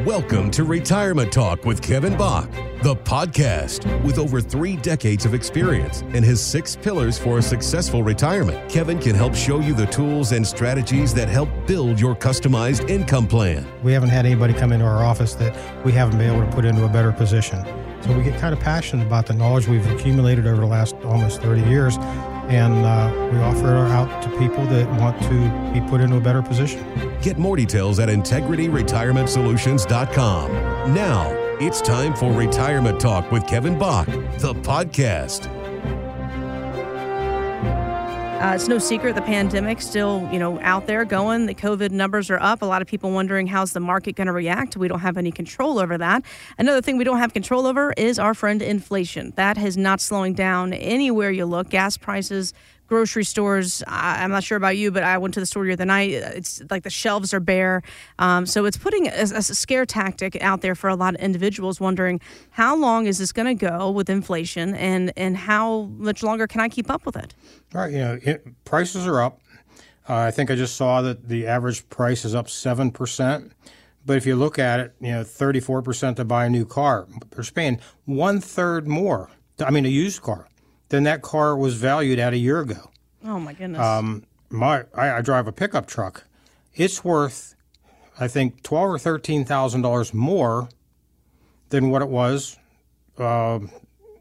Welcome to Retirement Talk with Kevin Bach, the podcast with over three decades of experience and his six pillars for a successful retirement. Kevin can help show you the tools and strategies that help build your customized income plan. We haven't had anybody come into our office that we haven't been able to put into a better position. So we get kind of passionate about the knowledge we've accumulated over the last almost 30 years, and uh, we offer it out to people that want to be put into a better position. Get more details at IntegrityRetirementSolutions.com. Now, it's time for Retirement Talk with Kevin Bach, the podcast. Uh, it's no secret the pandemic still, you know, out there going. The COVID numbers are up. A lot of people wondering how's the market going to react. We don't have any control over that. Another thing we don't have control over is our friend inflation. That is not slowing down anywhere you look. Gas prices grocery stores. I, am not sure about you, but I went to the store the other night. It's like the shelves are bare. Um, so it's putting a, a, scare tactic out there for a lot of individuals wondering how long is this going to go with inflation and, and how much longer can I keep up with it? All right. You know, it, prices are up. Uh, I think I just saw that the average price is up 7%. But if you look at it, you know, 34% to buy a new car, they're paying one third more. I mean, a used car than that car was valued at a year ago. Oh my goodness. Um, my I, I, drive a pickup truck. It's worth, I think, twelve or thirteen thousand dollars more than what it was uh,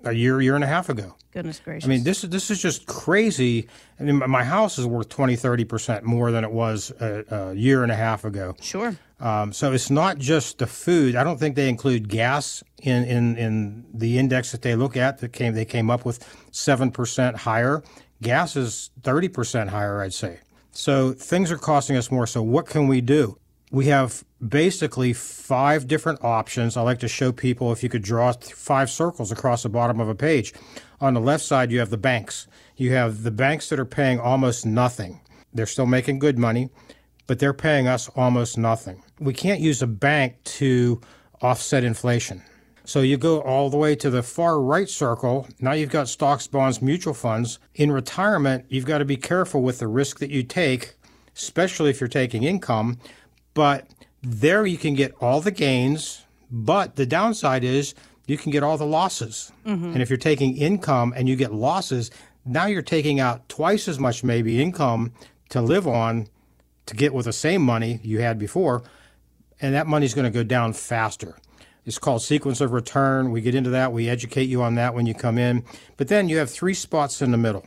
a year, year and a half ago. Goodness gracious! I mean, this is this is just crazy. I mean, my house is worth 20, 30 percent more than it was a, a, year and a half ago. Sure. Um, so it's not just the food. I don't think they include gas in, in, in the index that they look at. That came they came up with seven percent higher. Gas is thirty percent higher, I'd say. So things are costing us more. So what can we do? We have basically five different options. I like to show people if you could draw five circles across the bottom of a page. On the left side, you have the banks. You have the banks that are paying almost nothing. They're still making good money, but they're paying us almost nothing we can't use a bank to offset inflation. So you go all the way to the far right circle. Now you've got stocks, bonds, mutual funds. In retirement, you've got to be careful with the risk that you take, especially if you're taking income. But there you can get all the gains, but the downside is you can get all the losses. Mm-hmm. And if you're taking income and you get losses, now you're taking out twice as much maybe income to live on to get with the same money you had before and that money's going to go down faster. It's called sequence of return. We get into that. We educate you on that when you come in. But then you have three spots in the middle.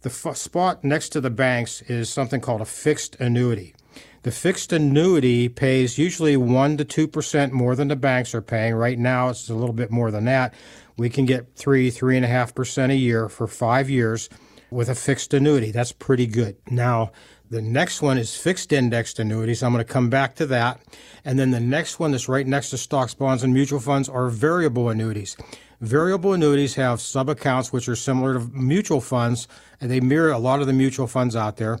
The f- spot next to the banks is something called a fixed annuity. The fixed annuity pays usually 1 to 2% more than the banks are paying. Right now, it's a little bit more than that. We can get 3, 3.5% a year for five years with a fixed annuity. That's pretty good. Now, the next one is fixed indexed annuities. I'm going to come back to that. And then the next one that's right next to stocks, bonds, and mutual funds are variable annuities. Variable annuities have sub accounts which are similar to mutual funds, and they mirror a lot of the mutual funds out there.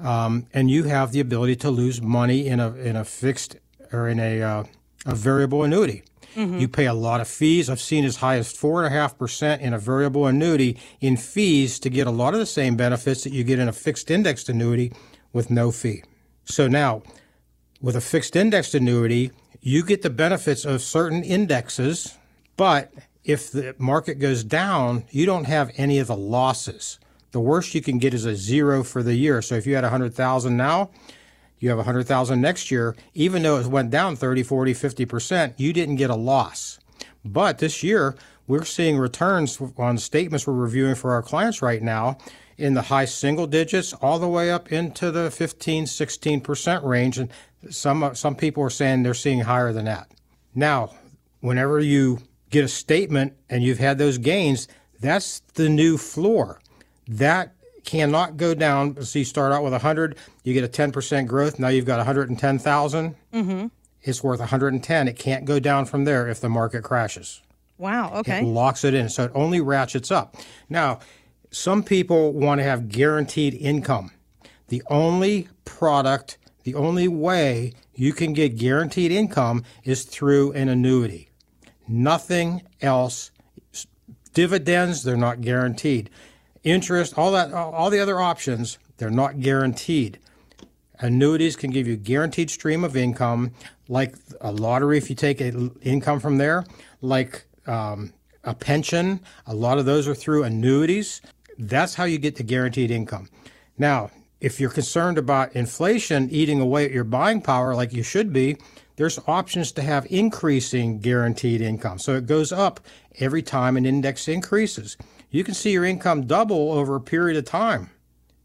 Um, and you have the ability to lose money in a in a fixed or in a uh, a variable annuity. Mm-hmm. You pay a lot of fees. I've seen as high as four and a half percent in a variable annuity in fees to get a lot of the same benefits that you get in a fixed indexed annuity with no fee. So now, with a fixed indexed annuity, you get the benefits of certain indexes, but if the market goes down, you don't have any of the losses. The worst you can get is a zero for the year. So if you had 100,000 now, you have 100,000 next year, even though it went down 30, 40, 50%, you didn't get a loss. But this year, we're seeing returns on statements we're reviewing for our clients right now in the high single digits all the way up into the 15, 16% range. And some, some people are saying they're seeing higher than that. Now, whenever you get a statement and you've had those gains, that's the new floor. That cannot go down. So you start out with 100, you get a 10% growth. Now you've got 110,000. Mm-hmm. It's worth 110. It can't go down from there if the market crashes. Wow. Okay. It locks it in. So it only ratchets up. Now, some people want to have guaranteed income. The only product, the only way you can get guaranteed income is through an annuity. Nothing else. Dividends, they're not guaranteed interest, all that, all the other options, they're not guaranteed. Annuities can give you guaranteed stream of income, like a lottery if you take a, income from there, like um, a pension. A lot of those are through annuities. That's how you get the guaranteed income. Now, if you're concerned about inflation eating away at your buying power, like you should be, there's options to have increasing guaranteed income. So it goes up every time an index increases. You can see your income double over a period of time.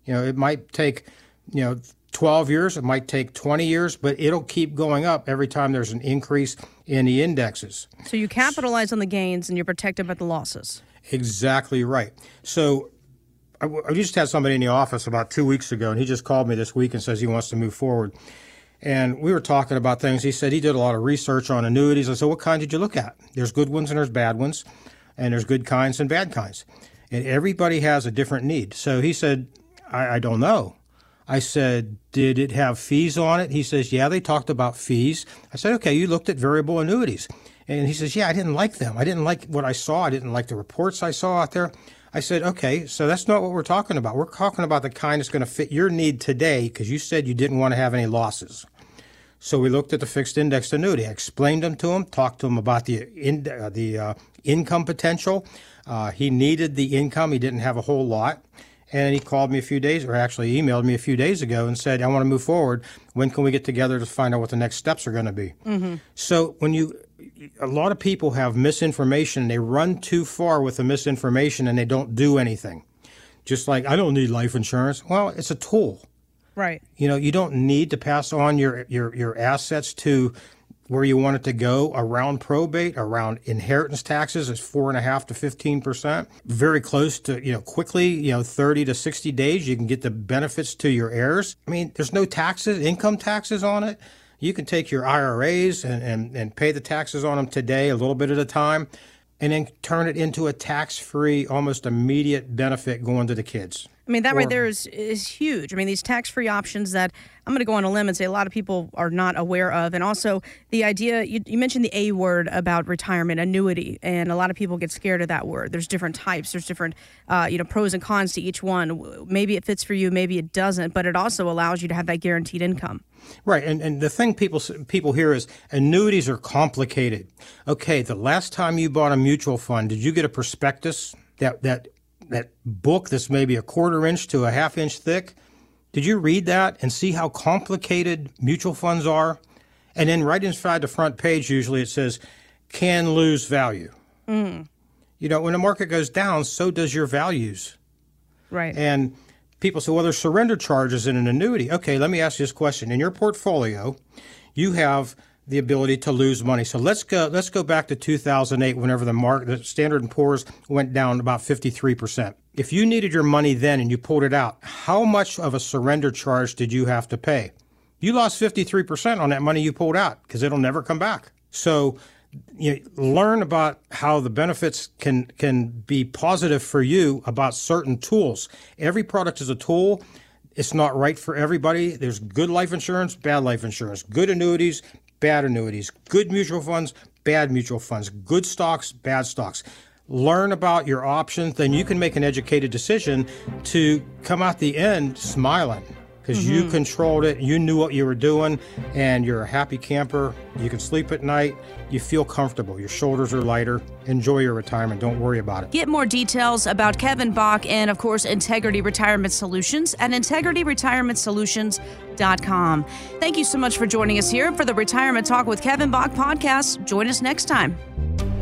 You know, it might take, you know, 12 years, it might take 20 years, but it'll keep going up every time there's an increase in the indexes. So you capitalize on the gains and you're protected by the losses. Exactly right. So I, I just had somebody in the office about two weeks ago, and he just called me this week and says he wants to move forward. And we were talking about things. He said he did a lot of research on annuities. I said, What kind did you look at? There's good ones and there's bad ones, and there's good kinds and bad kinds. And everybody has a different need. So he said, I, I don't know. I said, Did it have fees on it? He says, Yeah, they talked about fees. I said, Okay, you looked at variable annuities. And he says, Yeah, I didn't like them. I didn't like what I saw. I didn't like the reports I saw out there. I said, Okay, so that's not what we're talking about. We're talking about the kind that's going to fit your need today because you said you didn't want to have any losses. So we looked at the fixed indexed annuity. I explained them to him, talked to him about the in, uh, the uh, income potential. Uh, he needed the income. He didn't have a whole lot. And he called me a few days, or actually emailed me a few days ago and said, I want to move forward. When can we get together to find out what the next steps are going to be? Mm-hmm. So when you, a lot of people have misinformation. They run too far with the misinformation and they don't do anything. Just like, I don't need life insurance. Well, it's a tool. Right. You know, you don't need to pass on your, your, your assets to where you want it to go around probate, around inheritance taxes is four and a half to fifteen percent. Very close to you know quickly, you know, thirty to sixty days, you can get the benefits to your heirs. I mean, there's no taxes, income taxes on it. You can take your IRAs and, and, and pay the taxes on them today, a little bit at a time, and then turn it into a tax free, almost immediate benefit going to the kids. I mean, that or, right there is is huge. I mean, these tax free options that I'm going to go on a limb and say a lot of people are not aware of, and also the idea you, you, mentioned the A word about retirement annuity, and a lot of people get scared of that word. There's different types. There's different uh, you know pros and cons to each one. Maybe it fits for you, maybe it doesn't, but it also allows you to have that guaranteed income. Right, and and the thing people people hear is annuities are complicated. Okay, the last time you bought a mutual fund, did you get a prospectus that that that book that's maybe a quarter inch to a half inch thick. Did you read that and see how complicated mutual funds are? And then right inside the front page, usually it says, can lose value. Mm. You know, when the market goes down, so does your values. Right. And people say, well, there's surrender charges in an annuity. Okay, let me ask you this question. In your portfolio, you have the ability to lose money. So let's go let's go back to 2008 whenever the market the Standard and Poor's went down about 53%. If you needed your money then and you pulled it out, how much of a surrender charge did you have to pay? You lost 53% on that money you pulled out because it'll never come back. So you learn about how the benefits can can be positive for you about certain tools. Every product is a tool. It's not right for everybody. There's good life insurance, bad life insurance, good annuities, bad annuities, good mutual funds, bad mutual funds, good stocks, bad stocks. Learn about your options, then you can make an educated decision to come out the end smiling because mm-hmm. you controlled it, you knew what you were doing, and you're a happy camper. You can sleep at night, you feel comfortable, your shoulders are lighter. Enjoy your retirement, don't worry about it. Get more details about Kevin Bach and, of course, Integrity Retirement Solutions at integrityretirementsolutions.com. Thank you so much for joining us here for the Retirement Talk with Kevin Bach podcast. Join us next time.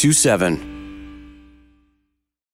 642 227.